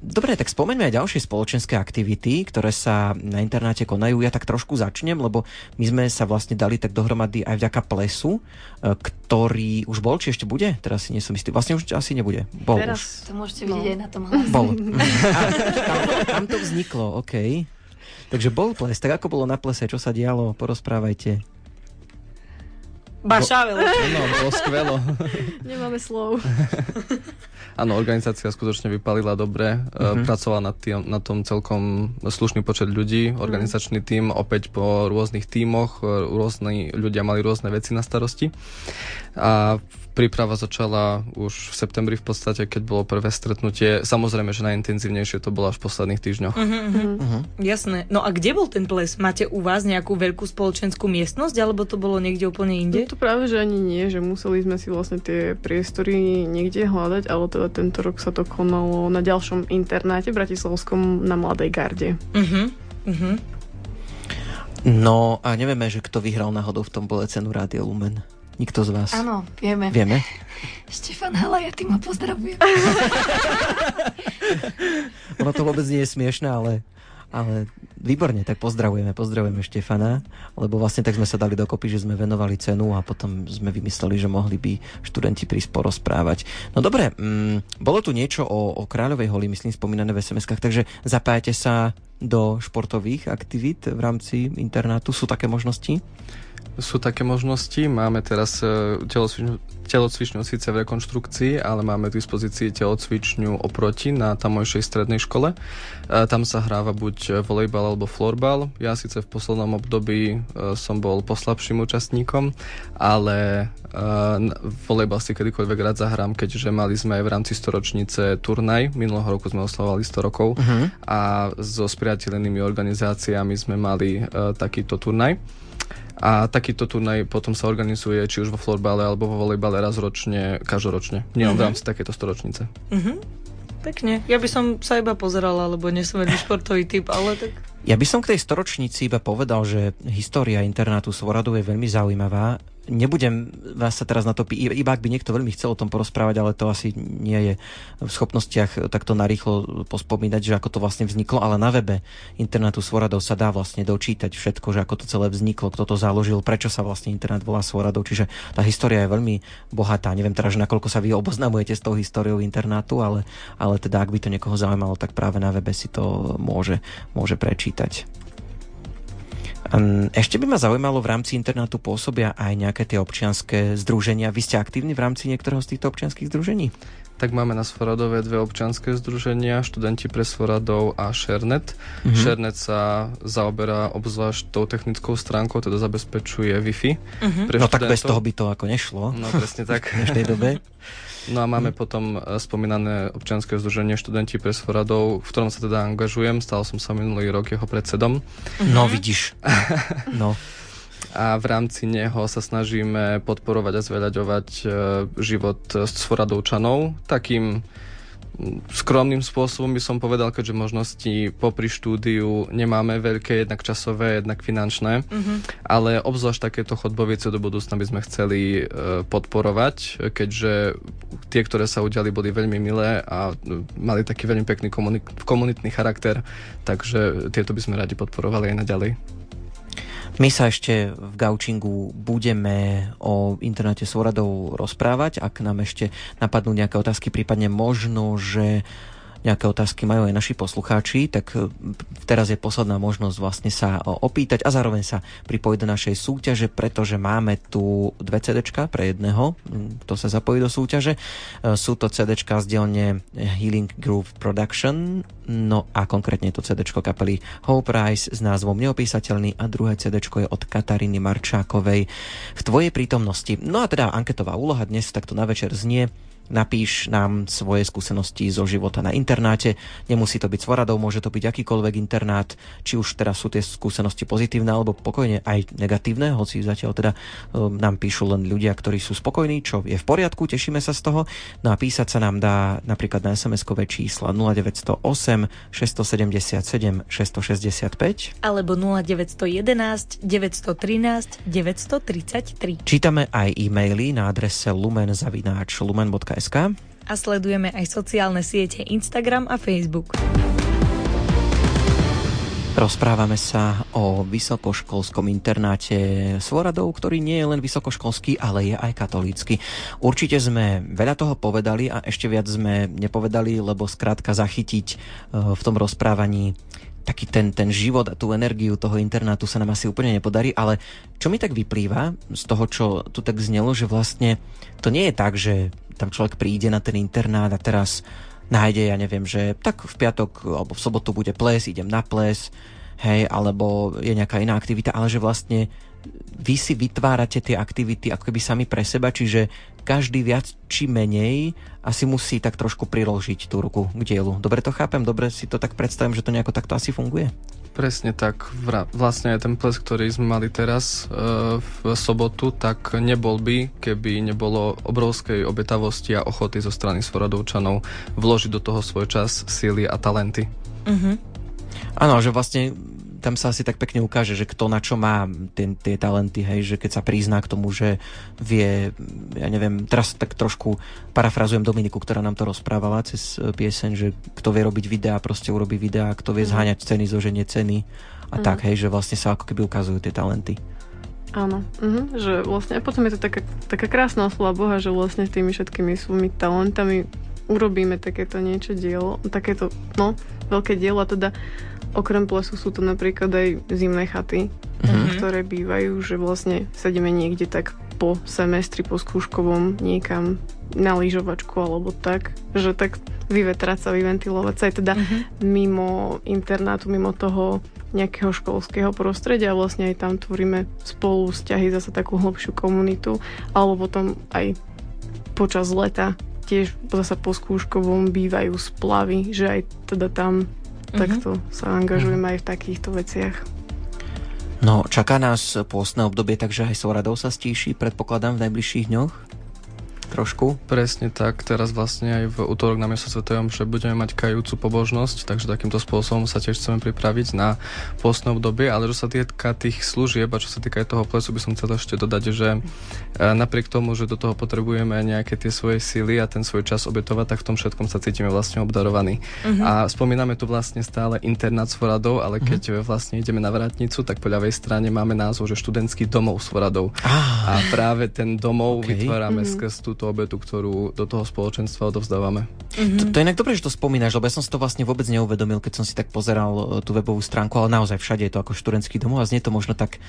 Dobre, tak spomeňme aj ďalšie spoločenské aktivity, ktoré sa na internáte konajú. Ja tak trošku začnem, lebo my sme sa vlastne dali tak dohromady aj vďaka plesu, e, ktorý už bol, či ešte bude? Teraz si nie som istý. Vlastne už asi nebude. Bol už. Teraz To môžete No. vidieť aj na tom hlase. Bol. A, tam, tam to vzniklo, OK. Takže bol ples. Tak ako bolo na plese? Čo sa dialo? Porozprávajte. Bašavel. No, bolo skvelo. Nemáme slov. Áno, organizácia skutočne vypalila dobre, uh-huh. pracovala na, tým, na tom celkom slušný počet ľudí, organizačný tím, opäť po rôznych tímoch, rôzni ľudia mali rôzne veci na starosti. A príprava začala už v septembri v podstate, keď bolo prvé stretnutie. Samozrejme, že najintenzívnejšie to bolo až v posledných týždňoch. Uh-huh, uh-huh. Uh-huh. Jasné. No a kde bol ten ples? Máte u vás nejakú veľkú spoločenskú miestnosť, alebo to bolo niekde úplne inde? No to práve, že ani nie, že museli sme si vlastne tie priestory niekde hľadať, ale teda tento rok sa to konalo na ďalšom internáte bratislavskom na Mladej garde. Uh-huh. Uh-huh. No a nevieme, že kto vyhral náhodou v tom bole cenu Rádio Lumen. Nikto z vás? Áno, vieme. Vieme? Štefan ja ty ma pozdravujem. ono to vôbec nie je smiešné, ale, ale výborne, tak pozdravujeme, pozdravujeme Štefana, lebo vlastne tak sme sa dali dokopy, že sme venovali cenu a potom sme vymysleli, že mohli by študenti prísť porozprávať. No dobre, mm, bolo tu niečo o, o Kráľovej holi, myslím, spomínané v sms takže zapájate sa do športových aktivít v rámci internátu? Sú také možnosti? Sú také možnosti. Máme teraz e, telocvičňu, telocvičňu síce v rekonštrukcii, ale máme k dispozícii telocvičňu oproti na tamojšej strednej škole. E, tam sa hráva buď volejbal alebo florbal. Ja síce v poslednom období e, som bol poslabším účastníkom, ale volejbal si kedykoľvek rád zahrám, keďže mali sme aj v rámci storočnice turnaj. Minulého roku sme oslavovali 100 rokov uh-huh. a so spriateľenými organizáciami sme mali takýto turnaj. A takýto turnaj potom sa organizuje či už vo florbale alebo vo volejbale raz ročne, každoročne. Nie mm-hmm. v mhm. rámci takéto storočnice. Mm-hmm. Pekne. Ja by som sa iba pozerala, lebo nie som veľmi športový typ, ale tak... Ja by som k tej storočnici iba povedal, že história internátu Svoradov je veľmi zaujímavá nebudem vás sa teraz na to pí- iba ak by niekto veľmi chcel o tom porozprávať, ale to asi nie je v schopnostiach takto narýchlo pospomínať, že ako to vlastne vzniklo, ale na webe internetu Svoradov sa dá vlastne dočítať všetko, že ako to celé vzniklo, kto to založil, prečo sa vlastne internet volá Svoradov, čiže tá história je veľmi bohatá. Neviem teraz, že nakoľko sa vy oboznamujete s tou históriou internátu, ale, ale teda ak by to niekoho zaujímalo, tak práve na webe si to môže, môže prečítať. Ešte by ma zaujímalo, v rámci internátu pôsobia aj nejaké tie občianské združenia. Vy ste aktívni v rámci niektorého z týchto občianských združení? Tak máme na Svoradove dve občianské združenia, študenti pre Svoradov a Šernet. Mm-hmm. Šernet sa zaoberá obzvlášť tou technickou stránkou, teda zabezpečuje Wi-Fi. Mm-hmm. Pre no študentov. tak bez toho by to ako nešlo. No presne tak. v dobe. No a máme potom e, spomínané občianske združenie študenti pre Svoradov, v ktorom sa teda angažujem. Stal som sa minulý rok jeho predsedom. No vidíš. No. a v rámci neho sa snažíme podporovať a zveľaďovať e, život Svoradovčanov takým skromným spôsobom by som povedal, keďže možnosti popri štúdiu nemáme veľké, jednak časové, jednak finančné, mm-hmm. ale obzvlášť takéto chodbovice do budúcna by sme chceli e, podporovať, keďže tie, ktoré sa udiali, boli veľmi milé a e, mali taký veľmi pekný komunit- komunitný charakter, takže tieto by sme radi podporovali aj naďalej. My sa ešte v Gaučingu budeme o internete s Voradou rozprávať. Ak nám ešte napadnú nejaké otázky, prípadne možno, že nejaké otázky majú aj naši poslucháči, tak e, teraz je posledná možnosť vlastne sa opýtať a zároveň sa pripojiť do našej súťaže, pretože máme tu dve CD pre jedného, kto sa zapojí do súťaže. E, sú to CD z dielne Healing Groove Production, no a konkrétne je to CD kapely Hope Rise s názvom Neopísateľný a druhé CD je od Kataríny Marčákovej v tvojej prítomnosti. No a teda anketová úloha dnes takto na večer znie napíš nám svoje skúsenosti zo života na internáte. Nemusí to byť Svoradov, môže to byť akýkoľvek internát, či už teraz sú tie skúsenosti pozitívne alebo pokojne aj negatívne, hoci zatiaľ teda um, nám píšu len ľudia, ktorí sú spokojní, čo je v poriadku, tešíme sa z toho. No a písať sa nám dá napríklad na SMS-kové čísla 0908 677 665 alebo 0911 913 933. Čítame aj e-maily na adrese lumen.lumen.sk SK. A sledujeme aj sociálne siete Instagram a Facebook. Rozprávame sa o vysokoškolskom internáte Svoradov, ktorý nie je len vysokoškolský, ale je aj katolícky. Určite sme veľa toho povedali a ešte viac sme nepovedali, lebo skrátka zachytiť e, v tom rozprávaní taký ten, ten život a tú energiu toho internátu sa nám asi úplne nepodarí, ale čo mi tak vyplýva z toho, čo tu tak znelo, že vlastne to nie je tak, že tam človek príde na ten internát a teraz nájde, ja neviem, že tak v piatok alebo v sobotu bude ples, idem na ples, hej, alebo je nejaká iná aktivita, ale že vlastne vy si vytvárate tie aktivity ako keby sami pre seba, čiže každý viac či menej asi musí tak trošku priložiť tú ruku k dielu. Dobre to chápem? Dobre si to tak predstavím, že to nejako takto asi funguje? Presne tak. Vlastne aj ten ples, ktorý sme mali teraz e, v sobotu, tak nebol by, keby nebolo obrovskej obetavosti a ochoty zo strany Svoradovčanov vložiť do toho svoj čas, síly a talenty. Uh-huh. Áno, že vlastne tam sa asi tak pekne ukáže, že kto na čo má tie, tie talenty, hej, že keď sa prizná k tomu, že vie, ja neviem, teraz tak trošku parafrazujem Dominiku, ktorá nám to rozprávala cez e, pieseň, že kto vie robiť videá, proste urobí videá, kto vie mhm. zháňať ceny, zoženie ceny a mm. tak, hej, že vlastne sa ako keby ukazujú tie talenty. Áno, uh-huh, že vlastne a potom je to taká, taká krásna oslava Boha, že vlastne s tými všetkými svojimi talentami urobíme takéto niečo dielo, takéto, no, veľké dielo a teda Okrem plesu sú to napríklad aj zimné chaty, mm-hmm. ktoré bývajú, že vlastne sedíme niekde tak po semestri, po skúškovom niekam na lyžovačku alebo tak, že tak vyvetrať sa, vyventilovať sa aj teda mm-hmm. mimo internátu, mimo toho nejakého školského prostredia a vlastne aj tam tvoríme spolu vzťahy, zase takú hlbšiu komunitu, alebo potom aj počas leta tiež zase po skúškovom bývajú splavy, že aj teda tam. Takto sa angažujem aj v takýchto veciach. No, čaká nás pôstne obdobie, takže aj Soradov sa stíši, predpokladám, v najbližších dňoch? Trošku. Presne tak, teraz vlastne aj v útorok na miesto Svetojom, že budeme mať kajúcu pobožnosť, takže takýmto spôsobom sa tiež chceme pripraviť na postné obdobie, ale čo sa týka tých služieb a čo sa týka aj toho plesu, by som chcel ešte dodať, že e, napriek tomu, že do toho potrebujeme nejaké tie svoje síly a ten svoj čas obetovať, tak v tom všetkom sa cítime vlastne obdarovaní. Uh-huh. A spomíname tu vlastne stále internát Svoradov, ale mhm. keď uh-huh. vlastne ideme na vrátnicu, tak po ľavej strane máme názov, že študentský domov Svoradov. Ah. A práve ten domov okay. vytvárame uh-huh. skrz túto obetu, ktorú do toho spoločenstva odovzdávame. Mm-hmm. To, to je inak dobré, že to spomínaš, lebo ja som si to vlastne vôbec neuvedomil, keď som si tak pozeral e, tú webovú stránku, ale naozaj všade je to ako študentský domov a znie to možno tak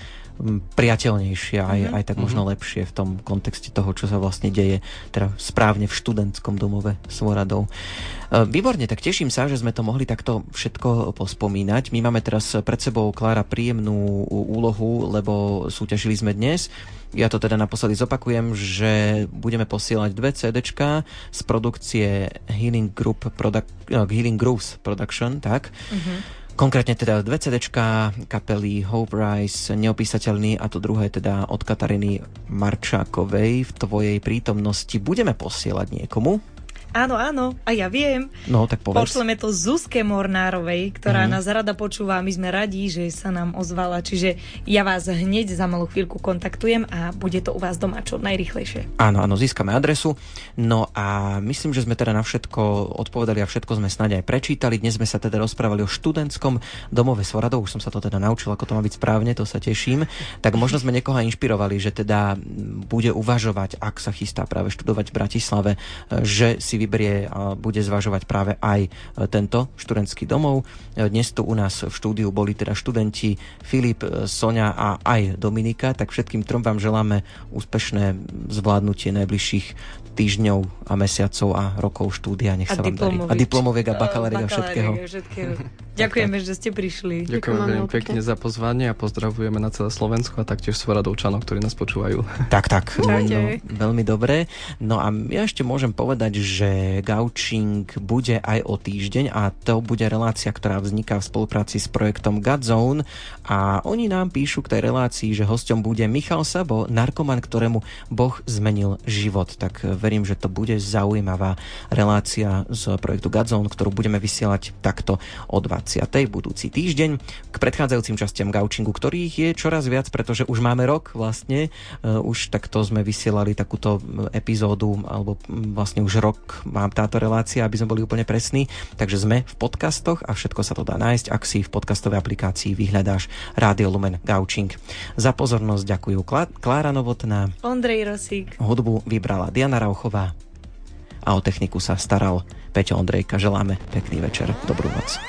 priateľnejšie, aj, mm-hmm. aj tak možno mm-hmm. lepšie v tom kontexte toho, čo sa vlastne deje teda správne v študentskom domove Svoradov. E, výborne, tak teším sa, že sme to mohli takto všetko pospomínať. My máme teraz pred sebou, Klára, príjemnú úlohu, lebo súťažili sme dnes. Ja to teda naposledy zopakujem, že budeme posielať dve CDčka z produkcie Healing, Group Product, no, Healing Grooves Production, tak? Mm-hmm. Konkrétne teda dve CDčka kapely Hope Rise, Neopísateľný a to druhé teda od Katariny Marčákovej v tvojej prítomnosti budeme posielať niekomu. Áno, áno, a ja viem. No, tak povedz. Pošleme to Zuzke Mornárovej, ktorá mm-hmm. nás rada počúva my sme radi, že sa nám ozvala. Čiže ja vás hneď za malú chvíľku kontaktujem a bude to u vás doma čo najrychlejšie. Áno, áno, získame adresu. No a myslím, že sme teda na všetko odpovedali a všetko sme snáď aj prečítali. Dnes sme sa teda rozprávali o študentskom domove Svoradov. Už som sa to teda naučil, ako to má byť správne, to sa teším. Tak možno sme niekoho inšpirovali, že teda bude uvažovať, ak sa chystá práve študovať v Bratislave, že si vyberie a bude zvažovať práve aj e, tento študentský domov. E, dnes tu u nás v štúdiu boli teda študenti Filip, e, Sonia a aj Dominika, tak všetkým trom vám želáme úspešné zvládnutie najbližších týždňov a mesiacov a rokov štúdia. Nech sa vám darí. A diplomoviek a bakaláriek a všetkého. všetkého. Ďakujeme, že ste prišli. Ďakujeme veľmi pekne za pozvanie a pozdravujeme na celé Slovensko a taktiež Svaradovčanov, ktorí nás počúvajú. Tak, tak. No, veľmi dobre. No a ja ešte môžem povedať, že Gauching bude aj o týždeň a to bude relácia, ktorá vzniká v spolupráci s projektom Godzone a oni nám píšu k tej relácii, že hosťom bude Michal Sabo, narkoman, ktorému Boh zmenil život. Tak verím, že to bude zaujímavá relácia z projektu Godzone, ktorú budeme vysielať takto o 20. budúci týždeň k predchádzajúcim častiam Gaučingu, ktorých je čoraz viac, pretože už máme rok vlastne, uh, už takto sme vysielali takúto epizódu, alebo vlastne už rok mám táto relácia, aby sme boli úplne presní, takže sme v podcastoch a všetko sa to dá nájsť, ak si v podcastovej aplikácii vyhľadáš Radio Lumen Gaučing. Za pozornosť ďakujú Klára Novotná, Ondrej Rosík, hudbu vybrala Diana Rau Rauchová a o techniku sa staral Peťo Ondrejka. Želáme pekný večer, dobrú noc.